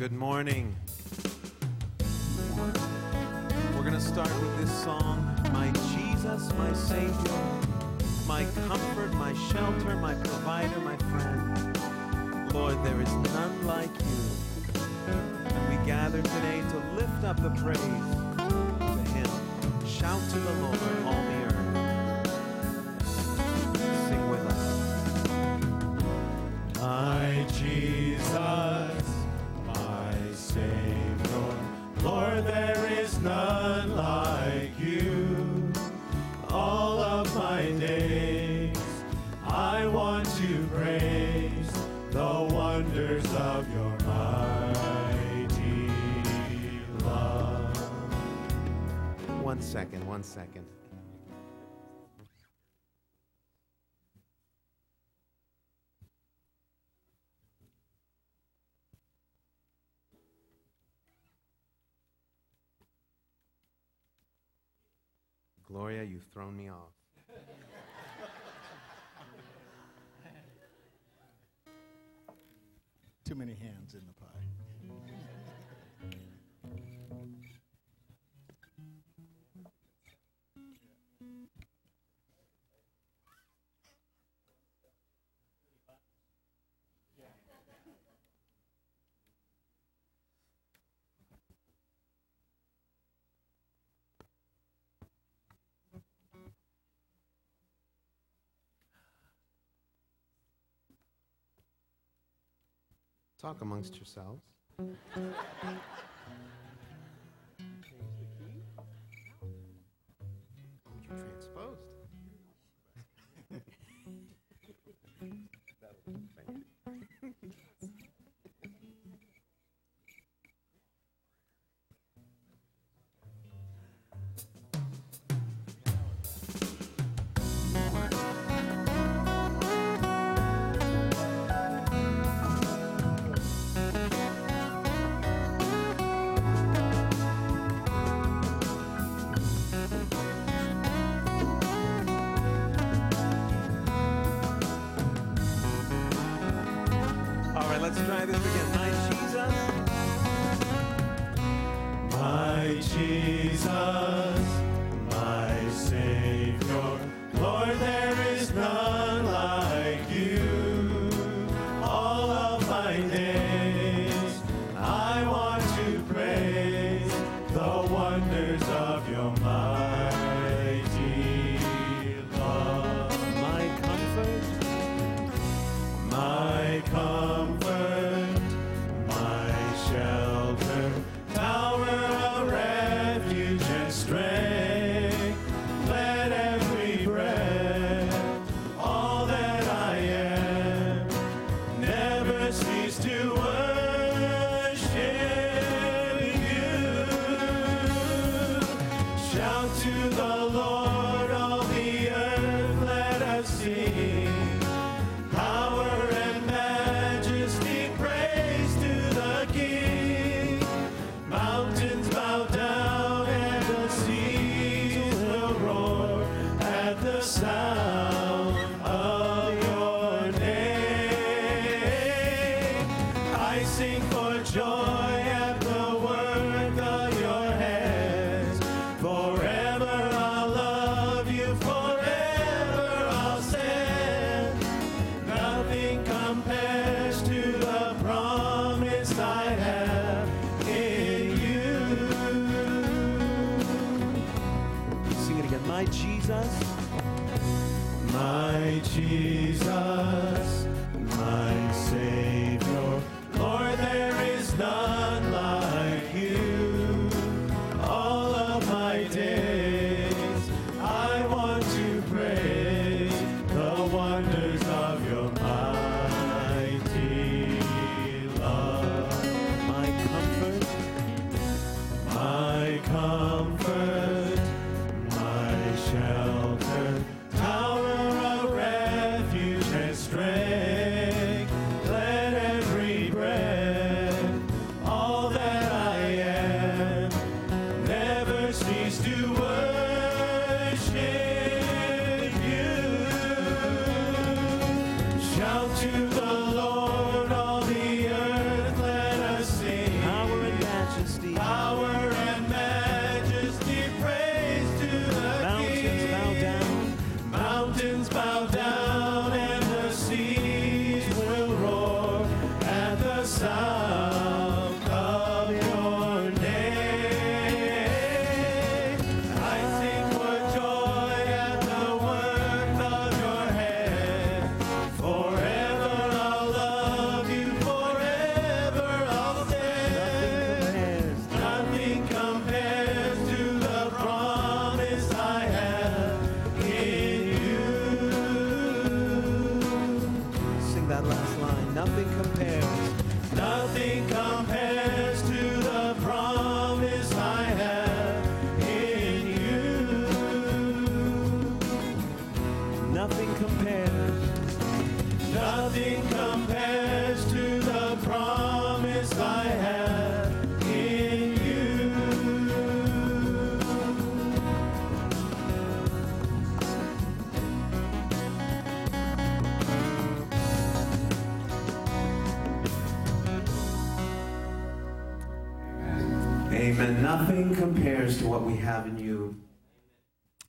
Good morning. We're going to start with this song My Jesus, my Savior, my comfort, my shelter, my provider, my friend. Lord, there is none like you. And we gather today to lift up the praise to Him. Shout to the Lord, all second. Talk amongst yourselves. my comfort. Amen. Nothing compares to what we have in you.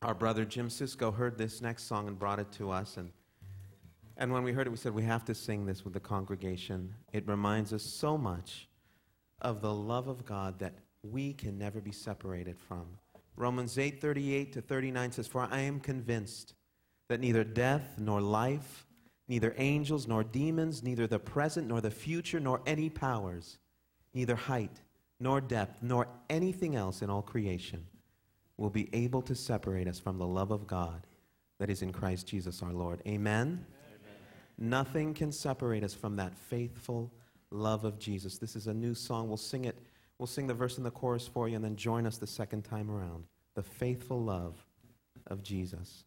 Our brother Jim Cisco heard this next song and brought it to us. And, and when we heard it, we said, We have to sing this with the congregation. It reminds us so much of the love of God that we can never be separated from. Romans 8 38 to 39 says, For I am convinced that neither death nor life, neither angels nor demons, neither the present nor the future, nor any powers, neither height nor depth, nor anything else in all creation will be able to separate us from the love of God that is in Christ Jesus our Lord. Amen? Nothing can separate us from that faithful love of Jesus. This is a new song. We'll sing it. We'll sing the verse and the chorus for you and then join us the second time around. The faithful love of Jesus.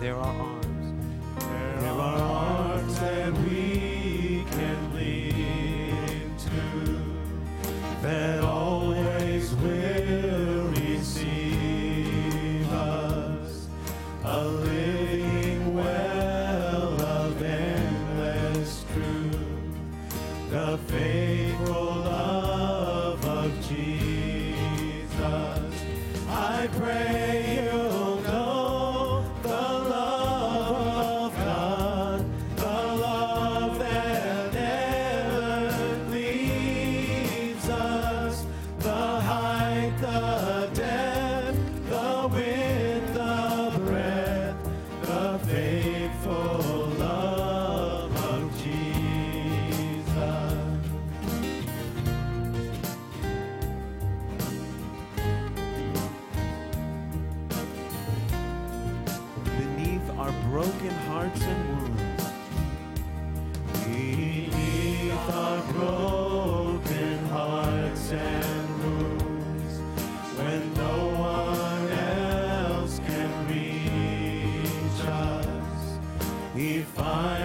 There are arms. He finds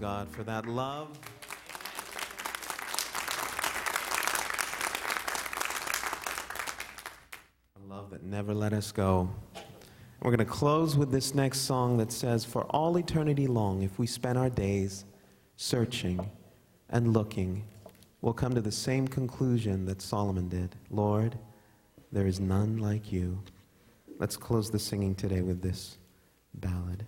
God, for that love. A love that never let us go. We're going to close with this next song that says, For all eternity long, if we spend our days searching and looking, we'll come to the same conclusion that Solomon did Lord, there is none like you. Let's close the singing today with this ballad.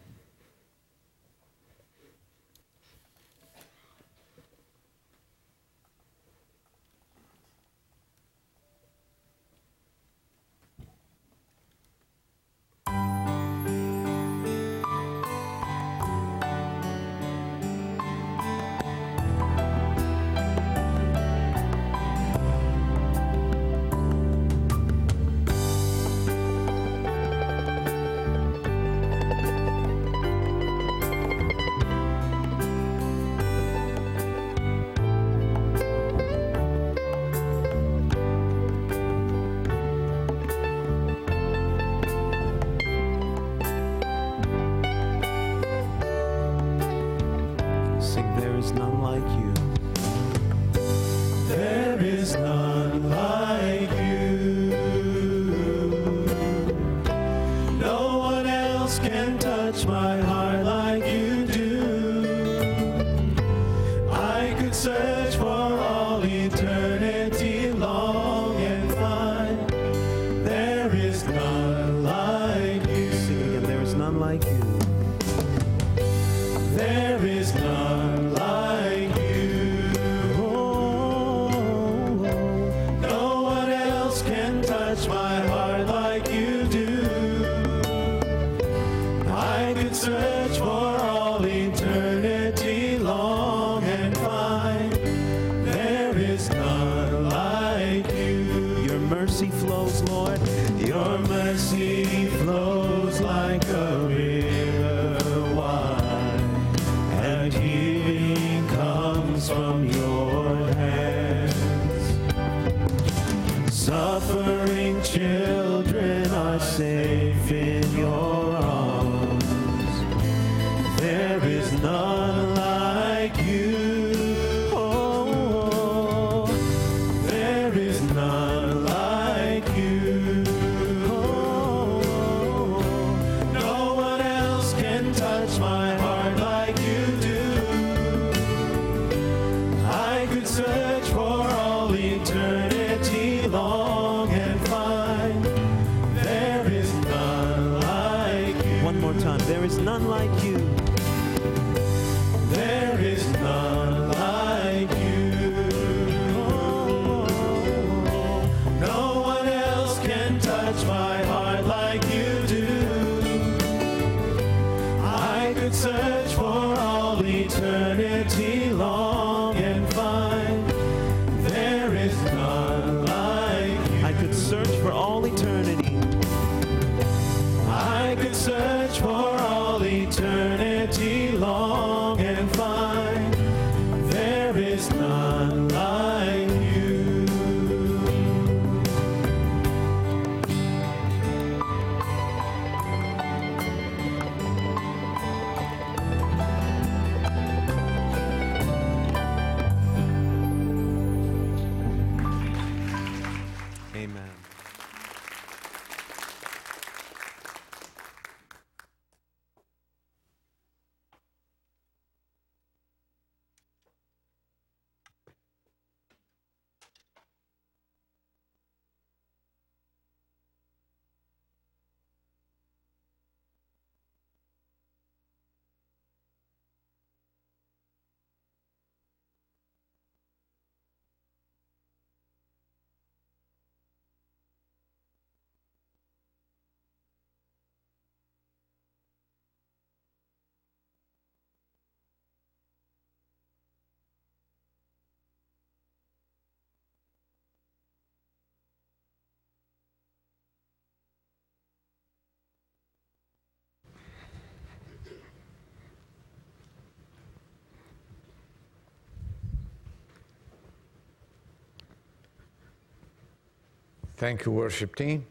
Thank you, worship team.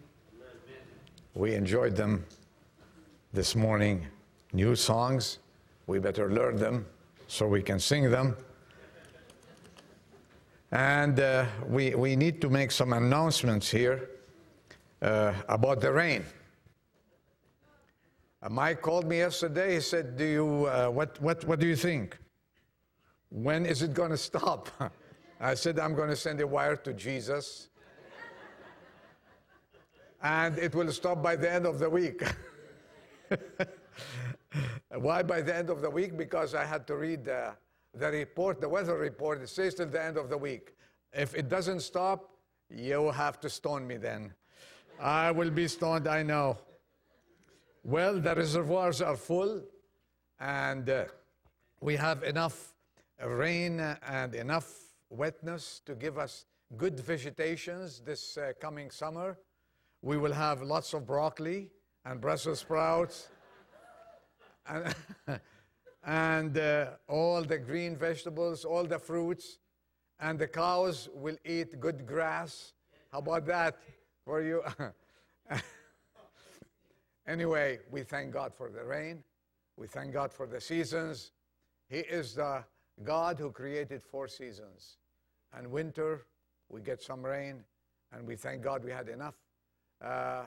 We enjoyed them this morning. New songs. We better learn them so we can sing them. And uh, we, we need to make some announcements here uh, about the rain. Uh, Mike called me yesterday. He said, "Do you uh, what, what what do you think? When is it going to stop?" I said, "I'm going to send a wire to Jesus and it will stop by the end of the week. Why by the end of the week? Because I had to read the, the report, the weather report. It says till the end of the week. If it doesn't stop, you have to stone me then. I will be stoned, I know. Well, the reservoirs are full, and uh, we have enough rain and enough wetness to give us good vegetations this uh, coming summer. We will have lots of broccoli and Brussels sprouts and, and uh, all the green vegetables, all the fruits, and the cows will eat good grass. How about that for you? anyway, we thank God for the rain. We thank God for the seasons. He is the God who created four seasons. And winter, we get some rain, and we thank God we had enough uh,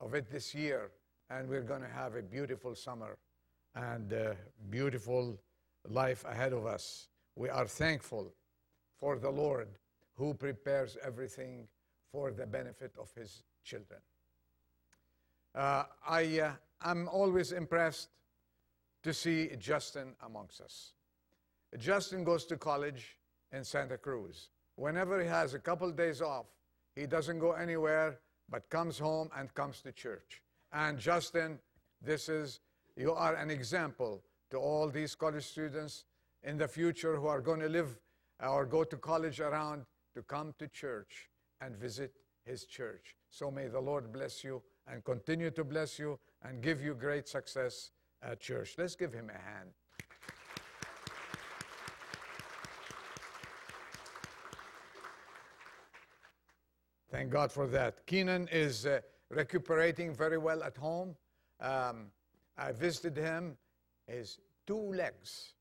of it this year. And we're going to have a beautiful summer and uh, beautiful life ahead of us. We are thankful for the Lord who prepares everything for the benefit of his children. Uh, I, uh, I'm always impressed to see Justin amongst us. Justin goes to college in Santa Cruz. Whenever he has a couple days off, he doesn't go anywhere but comes home and comes to church. And Justin, this is you are an example to all these college students in the future who are going to live uh, or go to college around to come to church and visit his church. So may the Lord bless you and continue to bless you and give you great success at church. Let's give him a hand. Thank God for that. Keenan is uh, recuperating very well at home. Um, I visited him, his two legs,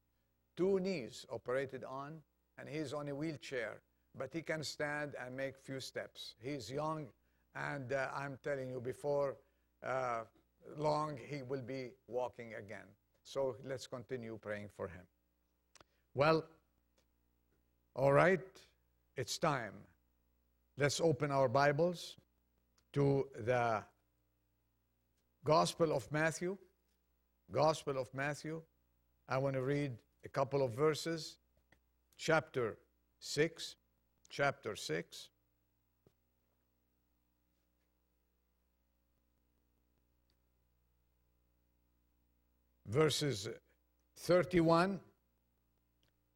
two knees operated on, and he's on a wheelchair, but he can stand and make few steps. He's young, and uh, I'm telling you, before uh, long, he will be walking again. So let's continue praying for him. Well, all right, it's time. Let's open our Bibles to the Gospel of Matthew. Gospel of Matthew. I want to read a couple of verses. Chapter 6. Chapter 6. Verses 31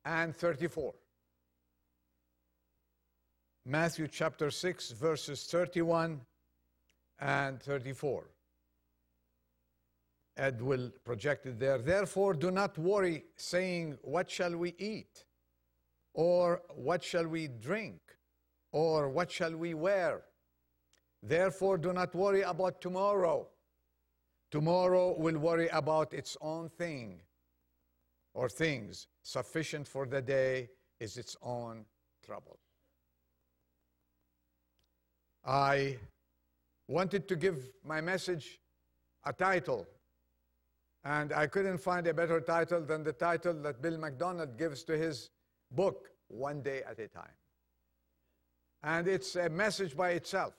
and 34. Matthew chapter 6, verses 31 and 34. Ed will project it there. Therefore, do not worry, saying, What shall we eat? Or what shall we drink? Or what shall we wear? Therefore, do not worry about tomorrow. Tomorrow will worry about its own thing or things. Sufficient for the day is its own trouble. I wanted to give my message a title and I couldn't find a better title than the title that Bill McDonald gives to his book, One Day at a Time. And it's a message by itself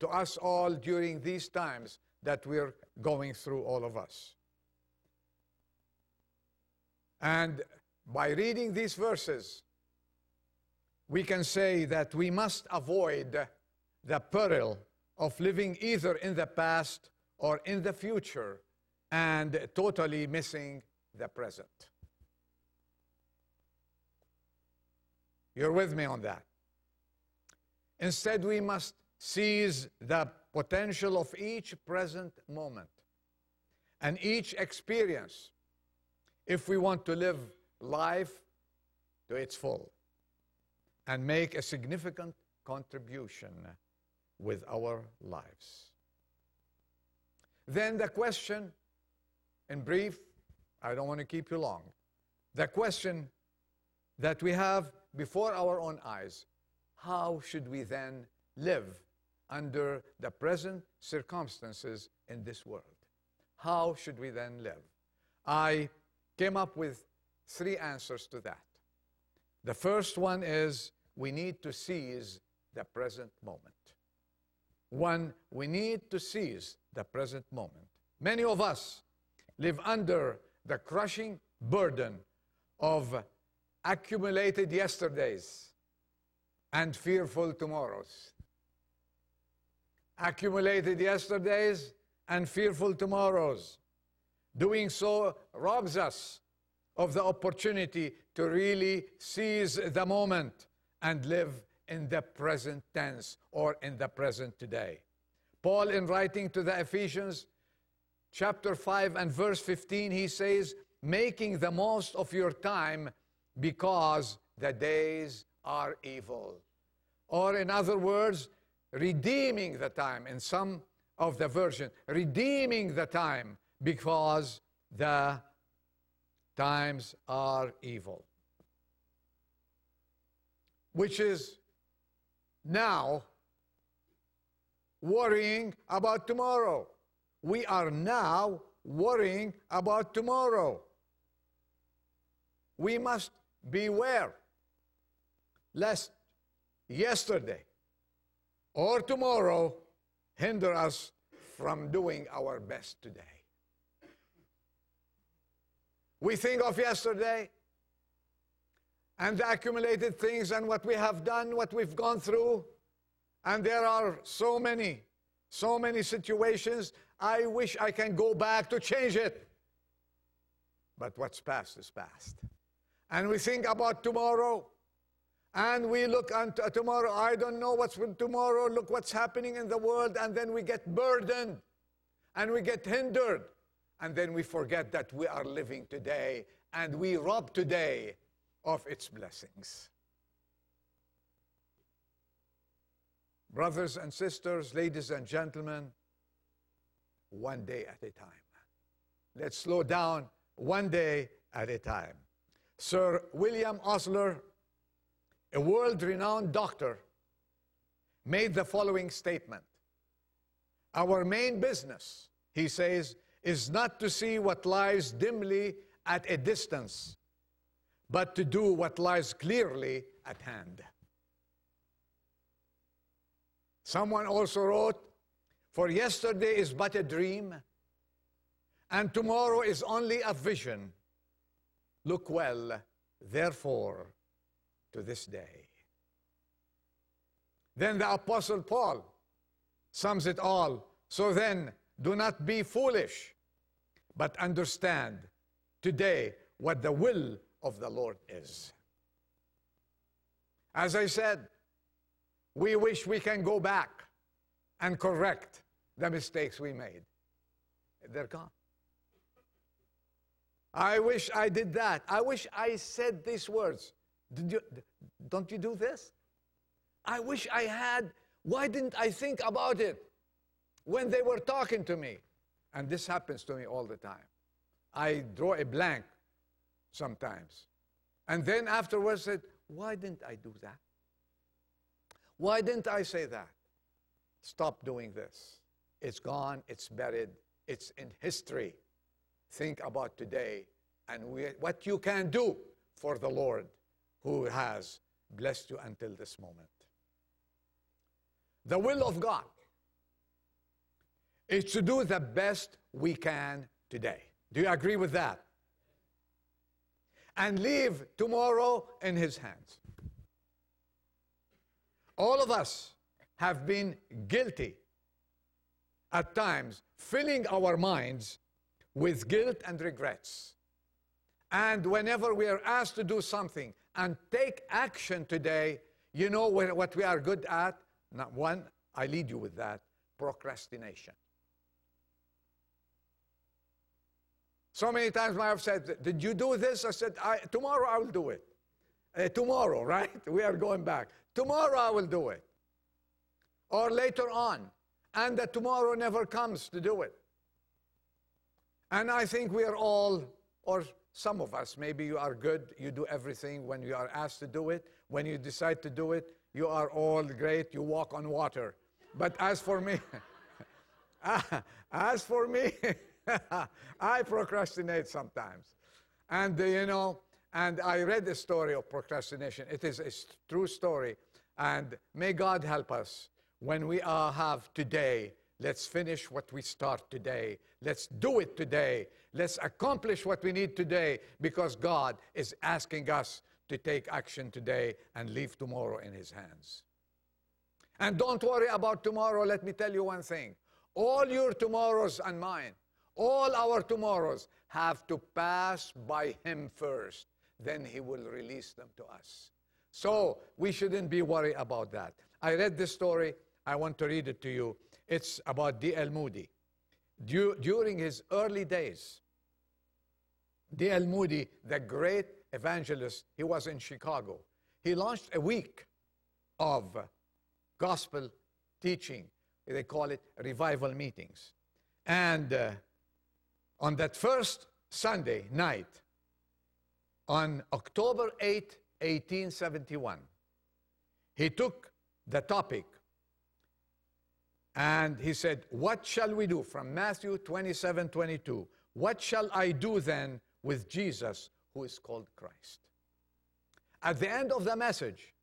to us all during these times that we're going through, all of us. And by reading these verses, we can say that we must avoid the peril of living either in the past or in the future and totally missing the present. You're with me on that. Instead, we must seize the potential of each present moment and each experience if we want to live life to its full and make a significant contribution with our lives. Then the question in brief, I don't want to keep you long. the question that we have before our own eyes how should we then live under the present circumstances in this world? How should we then live? I came up with three answers to that. The first one is we need to seize the present moment. One, we need to seize the present moment. Many of us live under the crushing burden of accumulated yesterdays and fearful tomorrows. Accumulated yesterdays and fearful tomorrows. Doing so robs us of the opportunity to really seize the moment and live in the present tense or in the present today. Paul, in writing to the Ephesians, chapter 5 and verse 15, he says, making the most of your time because the days are evil. Or, in other words, redeeming the time in some of the version, redeeming the time because the times are evil. Which is now worrying about tomorrow. We are now worrying about tomorrow. We must beware lest yesterday or tomorrow hinder us from doing our best today. We think of yesterday and the accumulated things and what we have done, what we've gone through, and there are so many, so many situations. I wish I can go back to change it. But what's past is past. And we think about tomorrow and we look uh, tomorrow. I don't know what's tomorrow. Look what's happening in the world. And then we get burdened and we get hindered. And then we forget that we are living today and we rob today of its blessings. Brothers and sisters, ladies and gentlemen, one day at a time. Let's slow down one day at a time. Sir William Osler a world renowned doctor, made the following statement Our main business, he says, is not to see what lies dimly at a distance, but to do what lies clearly at hand. Someone also wrote, For yesterday is but a dream, and tomorrow is only a vision. Look well, therefore, to this day. Then the Apostle Paul sums it all. So then, do not be foolish, but understand today what the will of the Lord is. As I said, we wish we can go back and correct the mistakes we made. They're gone. I wish I did that. I wish I said these words. Did you, don't you do this? I wish I had. Why didn't I think about it when they were talking to me? And this happens to me all the time. I draw a blank sometimes. And then afterwards said, why didn't I do that? Why didn't I say that? Stop doing this. It's gone, it's buried, it's in history. Think about today and we, what you can do for the Lord who has blessed you until this moment. The will of God is to do the best we can today. Do you agree with that? And leave tomorrow in His hands. All of us have been guilty at times, filling our minds with guilt and regrets. And whenever we are asked to do something and take action today, you know what we are good at? Not one, I lead you with that procrastination. So many times my wife said, Did you do this? I said, I, Tomorrow I will do it. Uh, tomorrow, right? We are going back. Tomorrow I will do it. Or later on. And that tomorrow never comes to do it. And I think we are all, or some of us, maybe you are good, you do everything when you are asked to do it. When you decide to do it, you are all great, you walk on water. But as for me, as for me, I procrastinate sometimes. And uh, you know, and I read the story of procrastination. It is a true story. And may God help us when we uh, have today. Let's finish what we start today. Let's do it today. Let's accomplish what we need today because God is asking us to take action today and leave tomorrow in His hands. And don't worry about tomorrow. Let me tell you one thing all your tomorrows and mine, all our tomorrows have to pass by Him first. Then He will release them to us. So we shouldn't be worried about that. I read this story. I want to read it to you. It's about D.L. Moody. during his early days, D.L. Moody, the great evangelist, he was in Chicago. He launched a week of gospel teaching. They call it revival meetings. And uh, on that first Sunday night, on October 8, 1871, he took the topic and he said, What shall we do? From Matthew 27 22. What shall I do then with Jesus, who is called Christ? At the end of the message,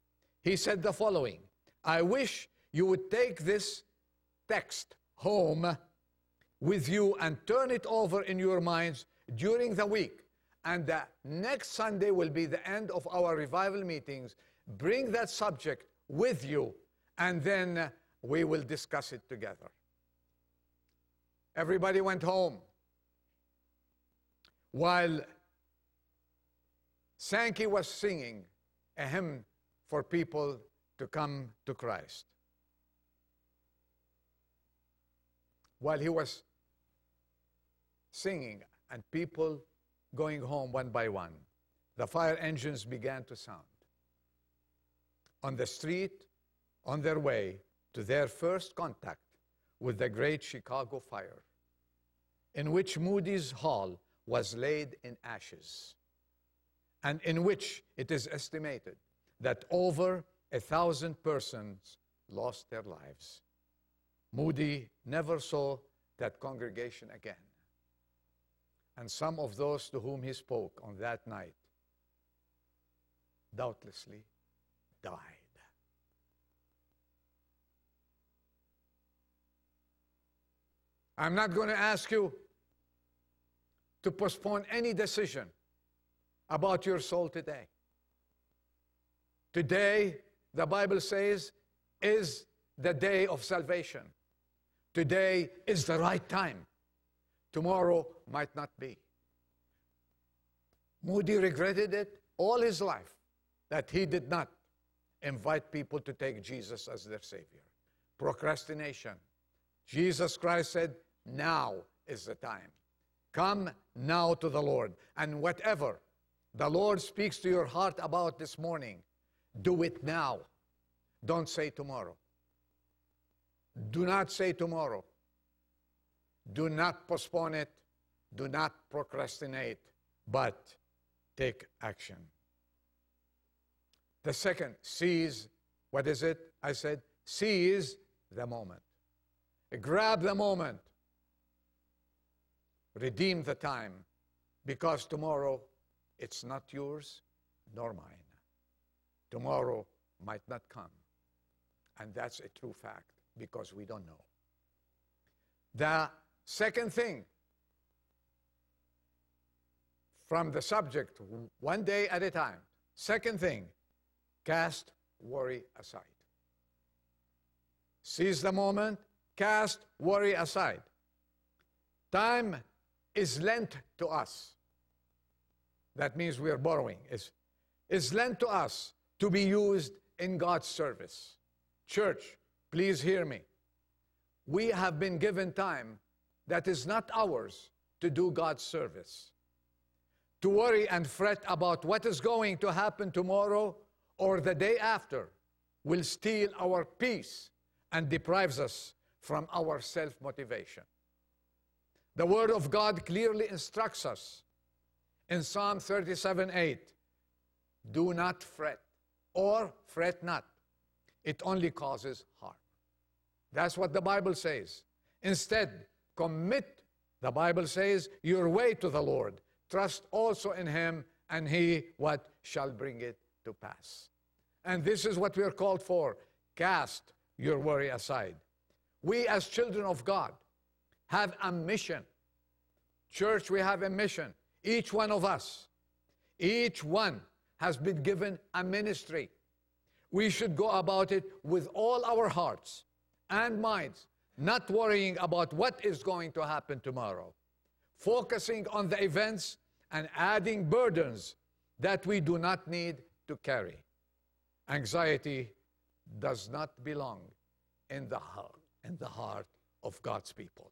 he said the following I wish you would take this text home with you and turn it over in your minds during the week. And the next Sunday will be the end of our revival meetings. Bring that subject with you, and then uh, we will discuss it together. Everybody went home. While Sankey was singing a hymn for people to come to Christ. While he was singing and people going home one by one, the fire engines began to sound. On the street, on their way to their first contact with the great Chicago fire, in which Moody's Hall was laid in ashes, and in which it is estimated that over a thousand persons lost their lives. Moody never saw that congregation again. And some of those to whom he spoke on that night doubtlessly died. I'm not going to ask you to postpone any decision about your soul today. Today, the Bible says, is the day of salvation. Today is the right time. Tomorrow might not be. Moody regretted it all his life that he did not invite people to take Jesus as their Savior. Procrastination. Jesus Christ said, Now is the time. Come now to the Lord. And whatever the Lord speaks to your heart about this morning, do it now. Don't say tomorrow. Do not say tomorrow. Do not postpone it. Do not procrastinate, but take action. The second, seize, what is it? I said, seize the moment. Grab the moment. Redeem the time because tomorrow it's not yours nor mine. Tomorrow might not come. And that's a true fact because we don't know. The second thing from the subject, one day at a time. Second thing, cast worry aside. Seize the moment, cast worry aside. Time is lent to us. That means we are borrowing. Is is lent to us to be used in God's service. Church, please hear me. We have been given time that is not ours to do God's service. To worry and fret about what is going to happen tomorrow or the day after will steal our peace and deprives us from our self motivation. The Word of God clearly instructs us In Psalm 37 8, do not fret or fret not. It only causes harm. That's what the Bible says. Instead, commit, the Bible says, your way to the Lord. Trust also in Him, and He what shall bring it to pass. And this is what we are called for. Cast your worry aside. We, as children of God, have a mission. Church, we have a mission. Each one of us, each one has been given a ministry. We should go about it with all our hearts and minds, not worrying about what is going to happen tomorrow, focusing on the events and adding burdens that we do not need to carry. Anxiety does not belong in the heart, in the heart of God's people.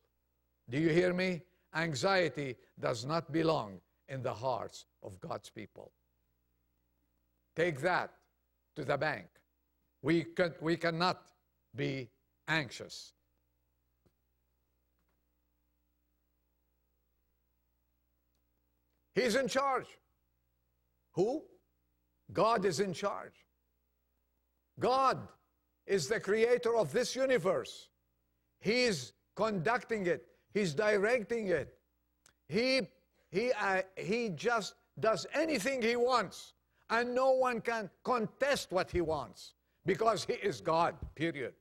Do you hear me? Anxiety does not belong in the hearts of God's people. Take that to the bank. We, can, we cannot be anxious. He's in charge. Who? God is in charge. God is the creator of this universe. He's conducting it, He's directing it. He, he, uh, he just does anything He wants, and no one can contest what He wants because He is God, period.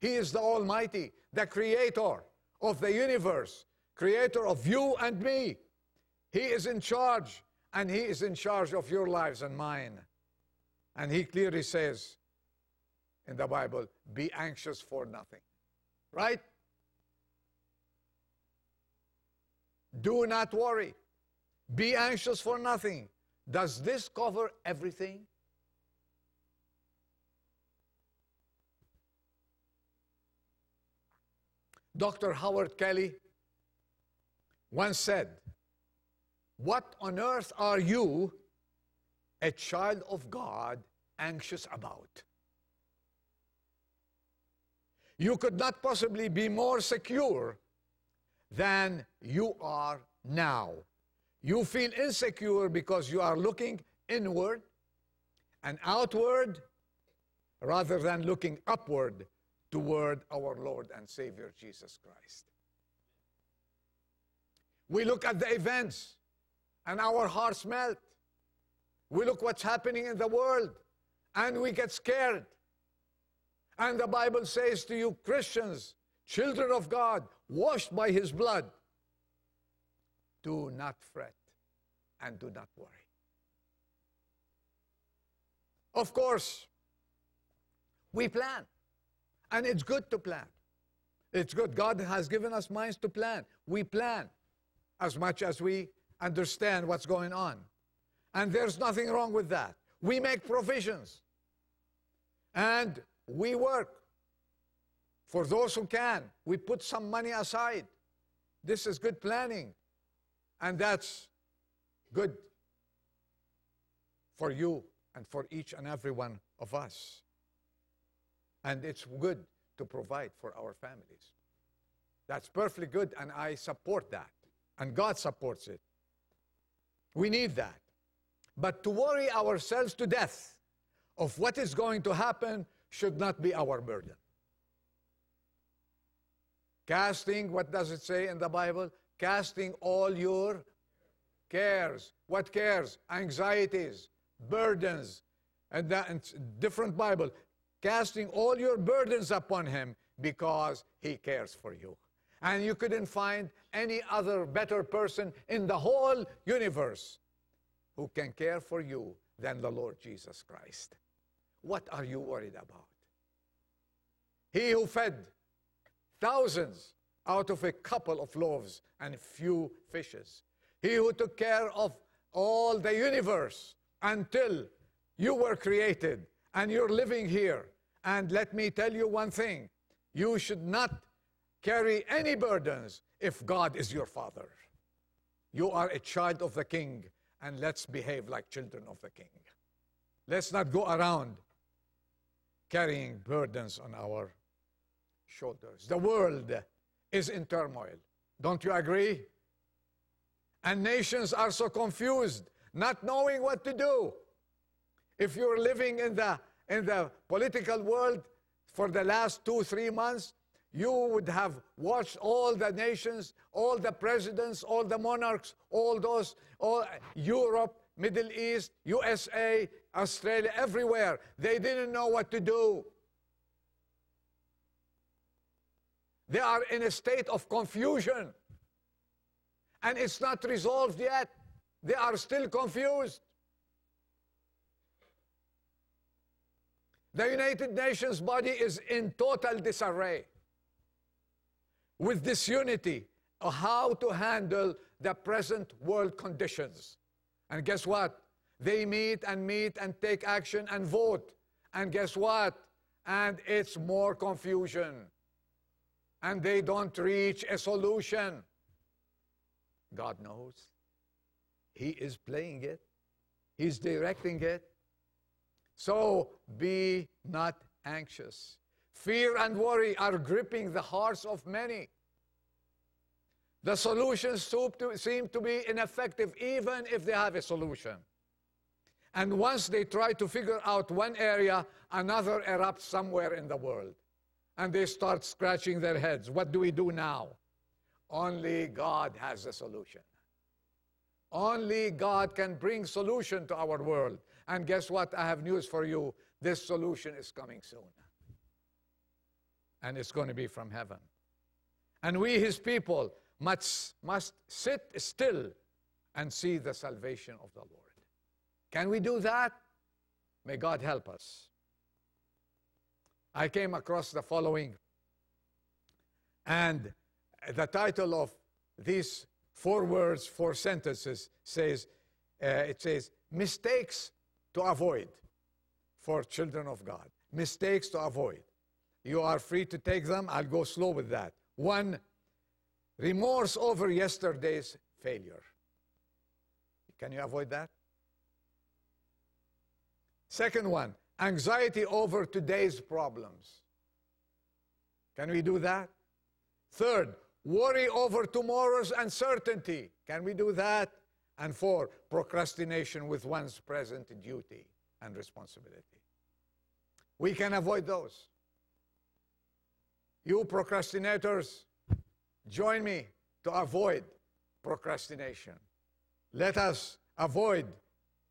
He is the Almighty, the creator of the universe, creator of you and me. He is in charge, and He is in charge of your lives and mine. And He clearly says in the Bible, be anxious for nothing. Right? Do not worry. Be anxious for nothing. Does this cover everything? Dr. Howard Kelly once said, What on earth are you, a child of God, anxious about? You could not possibly be more secure than you are now. You feel insecure because you are looking inward and outward rather than looking upward toward our Lord and Savior Jesus Christ. We look at the events and our hearts melt. We look what's happening in the world and we get scared. And the Bible says to you, Christians, children of God, washed by His blood, do not fret and do not worry. Of course, we plan. And it's good to plan. It's good. God has given us minds to plan. We plan as much as we understand what's going on. And there's nothing wrong with that. We make provisions. And we work. For those who can, we put some money aside. This is good planning. And that's good for you and for each and every one of us. And it's good to provide for our families. That's perfectly good, and I support that. And God supports it. We need that. But to worry ourselves to death of what is going to happen should not be our burden. Casting, what does it say in the Bible? Casting all your cares. What cares? Anxieties, burdens, and that and different Bible. Casting all your burdens upon him because he cares for you. And you couldn't find any other better person in the whole universe who can care for you than the Lord Jesus Christ. What are you worried about? He who fed thousands out of a couple of loaves and few fishes. He who took care of all the universe until you were created and you're living here. And let me tell you one thing you should not carry any burdens if God is your father. You are a child of the king, and let's behave like children of the king. Let's not go around carrying burdens on our shoulders. The world is in turmoil. Don't you agree? And nations are so confused, not knowing what to do. If you're living in the, in the political world for the last two, three months, you would have watched all the nations, all the presidents, all the monarchs, all those, all Europe, Middle East, USA, Australia, everywhere. They didn't know what to do. They are in a state of confusion. And it's not resolved yet. They are still confused. The United Nations body is in total disarray with disunity of how to handle the present world conditions. And guess what? They meet and meet and take action and vote. And guess what? And it's more confusion. And they don't reach a solution. God knows. He is playing it, He's directing it. So be not anxious. Fear and worry are gripping the hearts of many. The solutions seem to be ineffective even if they have a solution. And once they try to figure out one area, another erupts somewhere in the world. And they start scratching their heads. What do we do now? Only God has a solution. Only God can bring solution to our world. And guess what? I have news for you. This solution is coming soon. And it's going to be from heaven. And we, his people, must, must sit still and see the salvation of the Lord. Can we do that? May God help us. I came across the following, and the title of these four words, four sentences says, uh, it says, mistakes to avoid for children of God. Mistakes to avoid. You are free to take them. I'll go slow with that. One, remorse over yesterday's failure. Can you avoid that? Second one, anxiety over today's problems. Can we do that? Third, worry over tomorrow's uncertainty. Can we do that? And four, procrastination with one's present duty and responsibility. We can avoid those. You procrastinators, join me to avoid procrastination. Let us avoid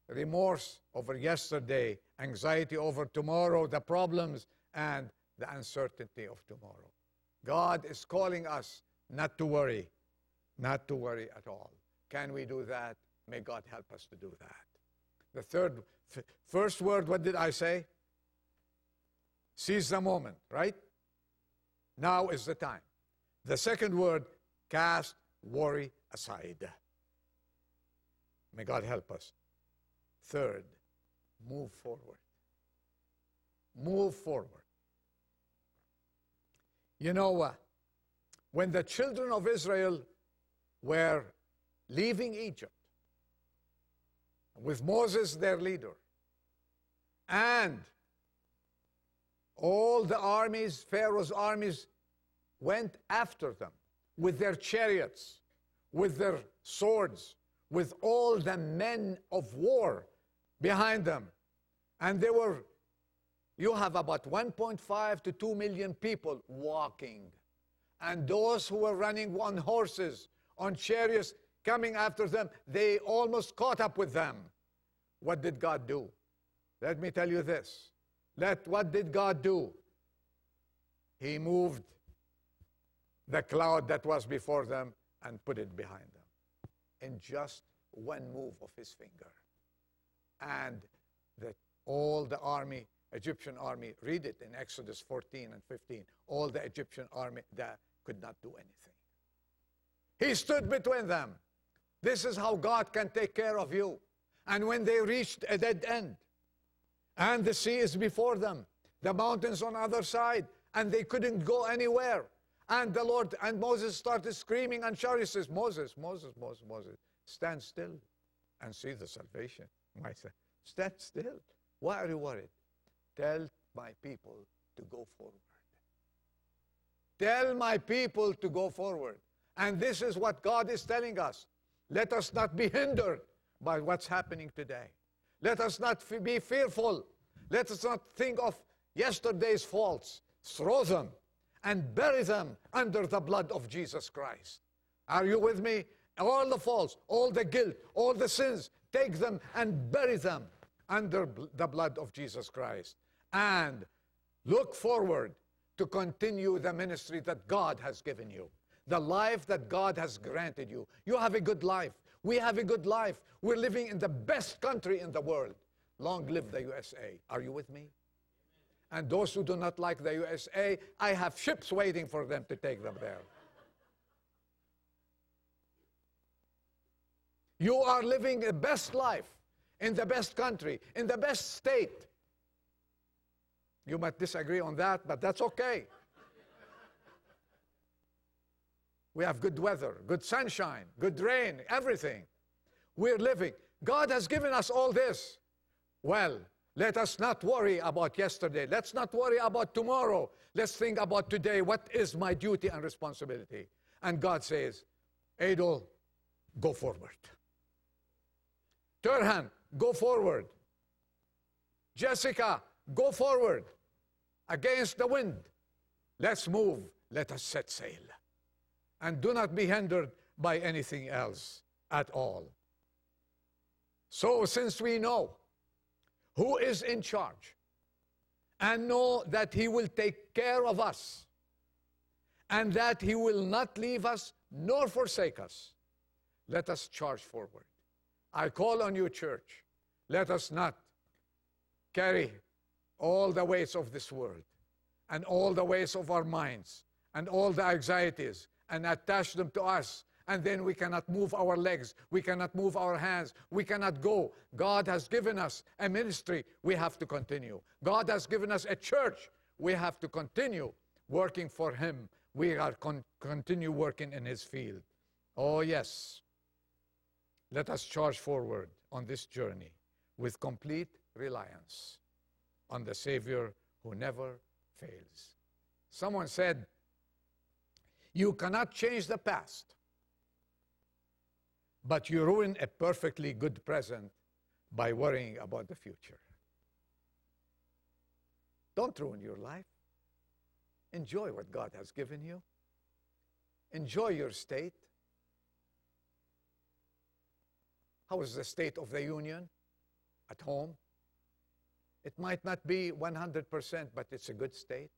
remorse over yesterday, anxiety over tomorrow, the problems, and the uncertainty of tomorrow. God is calling us not to worry, not to worry at all. Can we do that? May God help us to do that. The third, first word, what did I say? Seize the moment, right? Now is the time. The second word, cast worry aside. May God help us. Third, move forward. Move forward. You know, uh, when the children of Israel were leaving Egypt with Moses, their leader, and all the armies, Pharaoh's armies, went after them with their chariots, with their swords, with all the men of war behind them. And they were, you have about 1.5 to 2 million people walking. And those who were running on horses, on chariots, coming after them, they almost caught up with them. What did God do? Let me tell you this. Let what did God do? He moved the cloud that was before them and put it behind them in just one move of his finger. And all the army, Egyptian army, read it in Exodus 14 and 15, all the Egyptian army that could not do anything. He stood between them. This is how God can take care of you. And when they reached a dead end, and the sea is before them, the mountains on the other side, and they couldn't go anywhere. And the Lord and Moses started screaming and. He says, Moses, Moses, Moses, Moses, stand still and see the salvation. I said, stand still. Why are you worried? Tell my people to go forward. Tell my people to go forward. And this is what God is telling us. Let us not be hindered by what's happening today. Let us not f- be fearful. Let us not think of yesterday's faults. Throw them and bury them under the blood of Jesus Christ. Are you with me? All the faults, all the guilt, all the sins, take them and bury them under bl- the blood of Jesus Christ. And look forward to continue the ministry that God has given you, the life that God has granted you. You have a good life. We have a good life. We're living in the best country in the world. Long live the USA. Are you with me? And those who do not like the USA, I have ships waiting for them to take them there. You are living the best life in the best country, in the best state. You might disagree on that, but that's okay. We have good weather, good sunshine, good rain, everything. We're living. God has given us all this. Well, let us not worry about yesterday. Let's not worry about tomorrow. Let's think about today. What is my duty and responsibility? And God says, Adol, go forward. Turhan, go forward. Jessica, go forward. Against the wind. Let's move. Let us set sail. And do not be hindered by anything else at all. So, since we know who is in charge and know that He will take care of us and that He will not leave us nor forsake us, let us charge forward. I call on you, church. Let us not carry all the weights of this world and all the weights of our minds and all the anxieties and attach them to us. And then we cannot move our legs. We cannot move our hands. We cannot go. God has given us a ministry. We have to continue. God has given us a church. We have to continue working for Him. We are con- continue working in His field. Oh, yes. Let us charge forward on this journey with complete reliance on the Savior who never fails. Someone said, You cannot change the past, but you ruin a perfectly good present by worrying about the future. Don't ruin your life. Enjoy what God has given you. Enjoy your state. How is the state of the union at home? It might not be 100%, but it's a good state.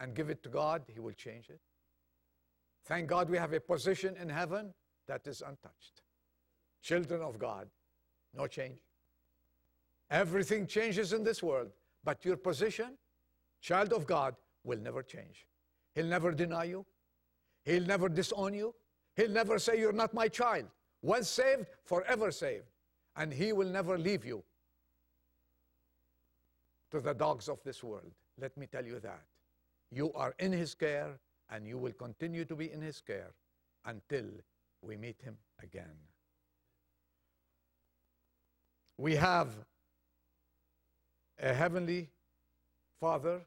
And give it to God, He will change it. Thank God we have a position in heaven that is untouched. Children of God, no change. Everything changes in this world, but your position, child of God, will never change. He'll never deny you. He'll never disown you. He'll never say, You're not my child. Once saved, forever saved. And He will never leave you to the dogs of this world. Let me tell you that. You are in His care, and you will continue to be in His care until we meet Him again. We have a heavenly Father,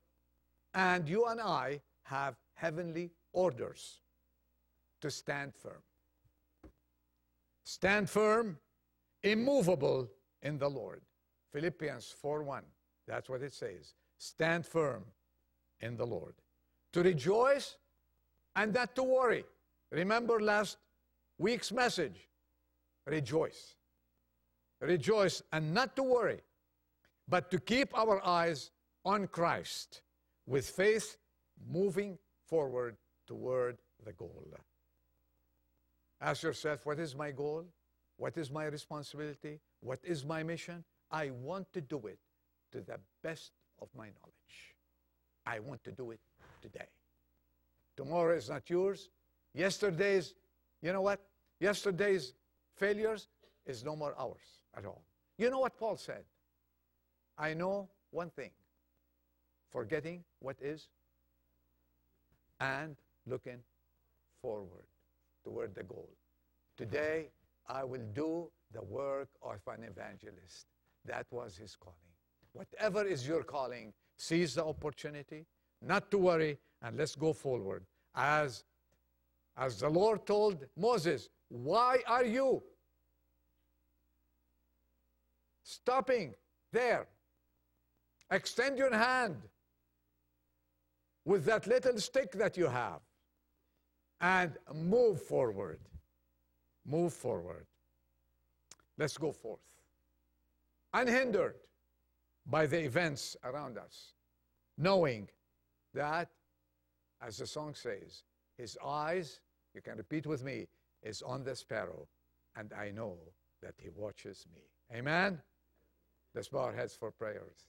and you and I have heavenly orders to stand firm. Stand firm, immovable in the Lord. Philippians 4 1. That's what it says. Stand firm in the Lord. To rejoice and not to worry. Remember last week's message. Rejoice. Rejoice and not to worry, but to keep our eyes on Christ with faith moving forward toward the goal. Ask yourself, what is my goal? What is my responsibility? What is my mission? I want to do it to the best of my knowledge. I want to do it today. Tomorrow is not yours. Yesterday's, you know what? Yesterday's failures is no more ours at all. You know what Paul said? I know one thing forgetting what is and looking forward toward the goal. Today, I will do the work of an evangelist. That was his calling. Whatever is your calling, seize the opportunity, not to worry, and let's go forward. As, as the Lord told Moses, Why are you stopping there? Extend your hand with that little stick that you have and move forward. Move forward. Let's go forth. Unhindered by the events around us, knowing that, as the song says, his eyes, you can repeat with me, is on the sparrow, and I know that he watches me. Amen? Let's bow our heads for prayers.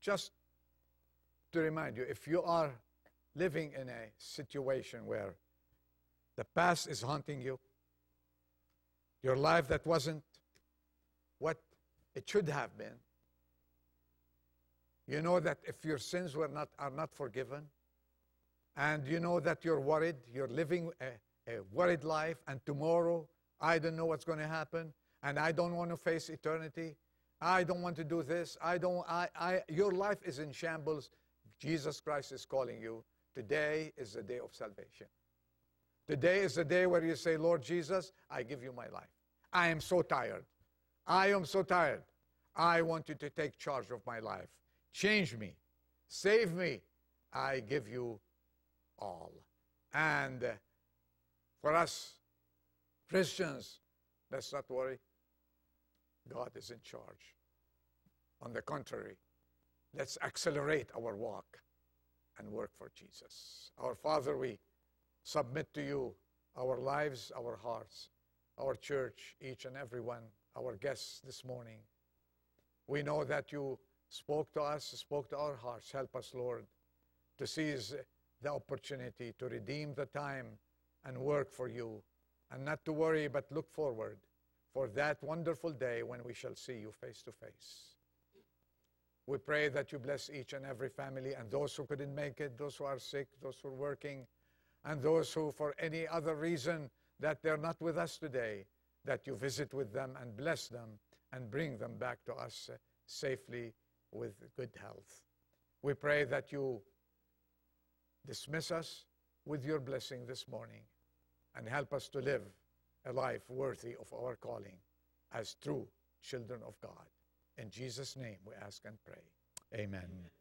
Just to remind you, if you are living in a situation where the past is haunting you, your life that wasn't what it should have been, you know that if your sins were not, are not forgiven, and you know that you're worried, you're living a, a worried life, and tomorrow I don't know what's going to happen, and I don't want to face eternity. I don't want to do this. I don't. I. I. Your life is in shambles. Jesus Christ is calling you. Today is the day of salvation. Today is the day where you say, Lord Jesus, I give you my life. I am so tired. I am so tired. I want you to take charge of my life. Change me. Save me. I give you all. And for us Christians, let's not worry. God is in charge. On the contrary, let's accelerate our walk and work for Jesus. Our Father, we submit to you our lives, our hearts, our church, each and every one, our guests this morning. We know that you spoke to us, spoke to our hearts. Help us, Lord, to seize the opportunity to redeem the time and work for you, and not to worry, but look forward for that wonderful day when we shall see you face to face. We pray that you bless each and every family and those who couldn't make it, those who are sick, those who are working, and those who, for any other reason, that they're not with us today, that you visit with them and bless them and bring them back to us uh, safely with good health. We pray that you dismiss us with your blessing this morning and help us to live a life worthy of our calling as true children of God. In Jesus' name we ask and pray. Amen. Amen.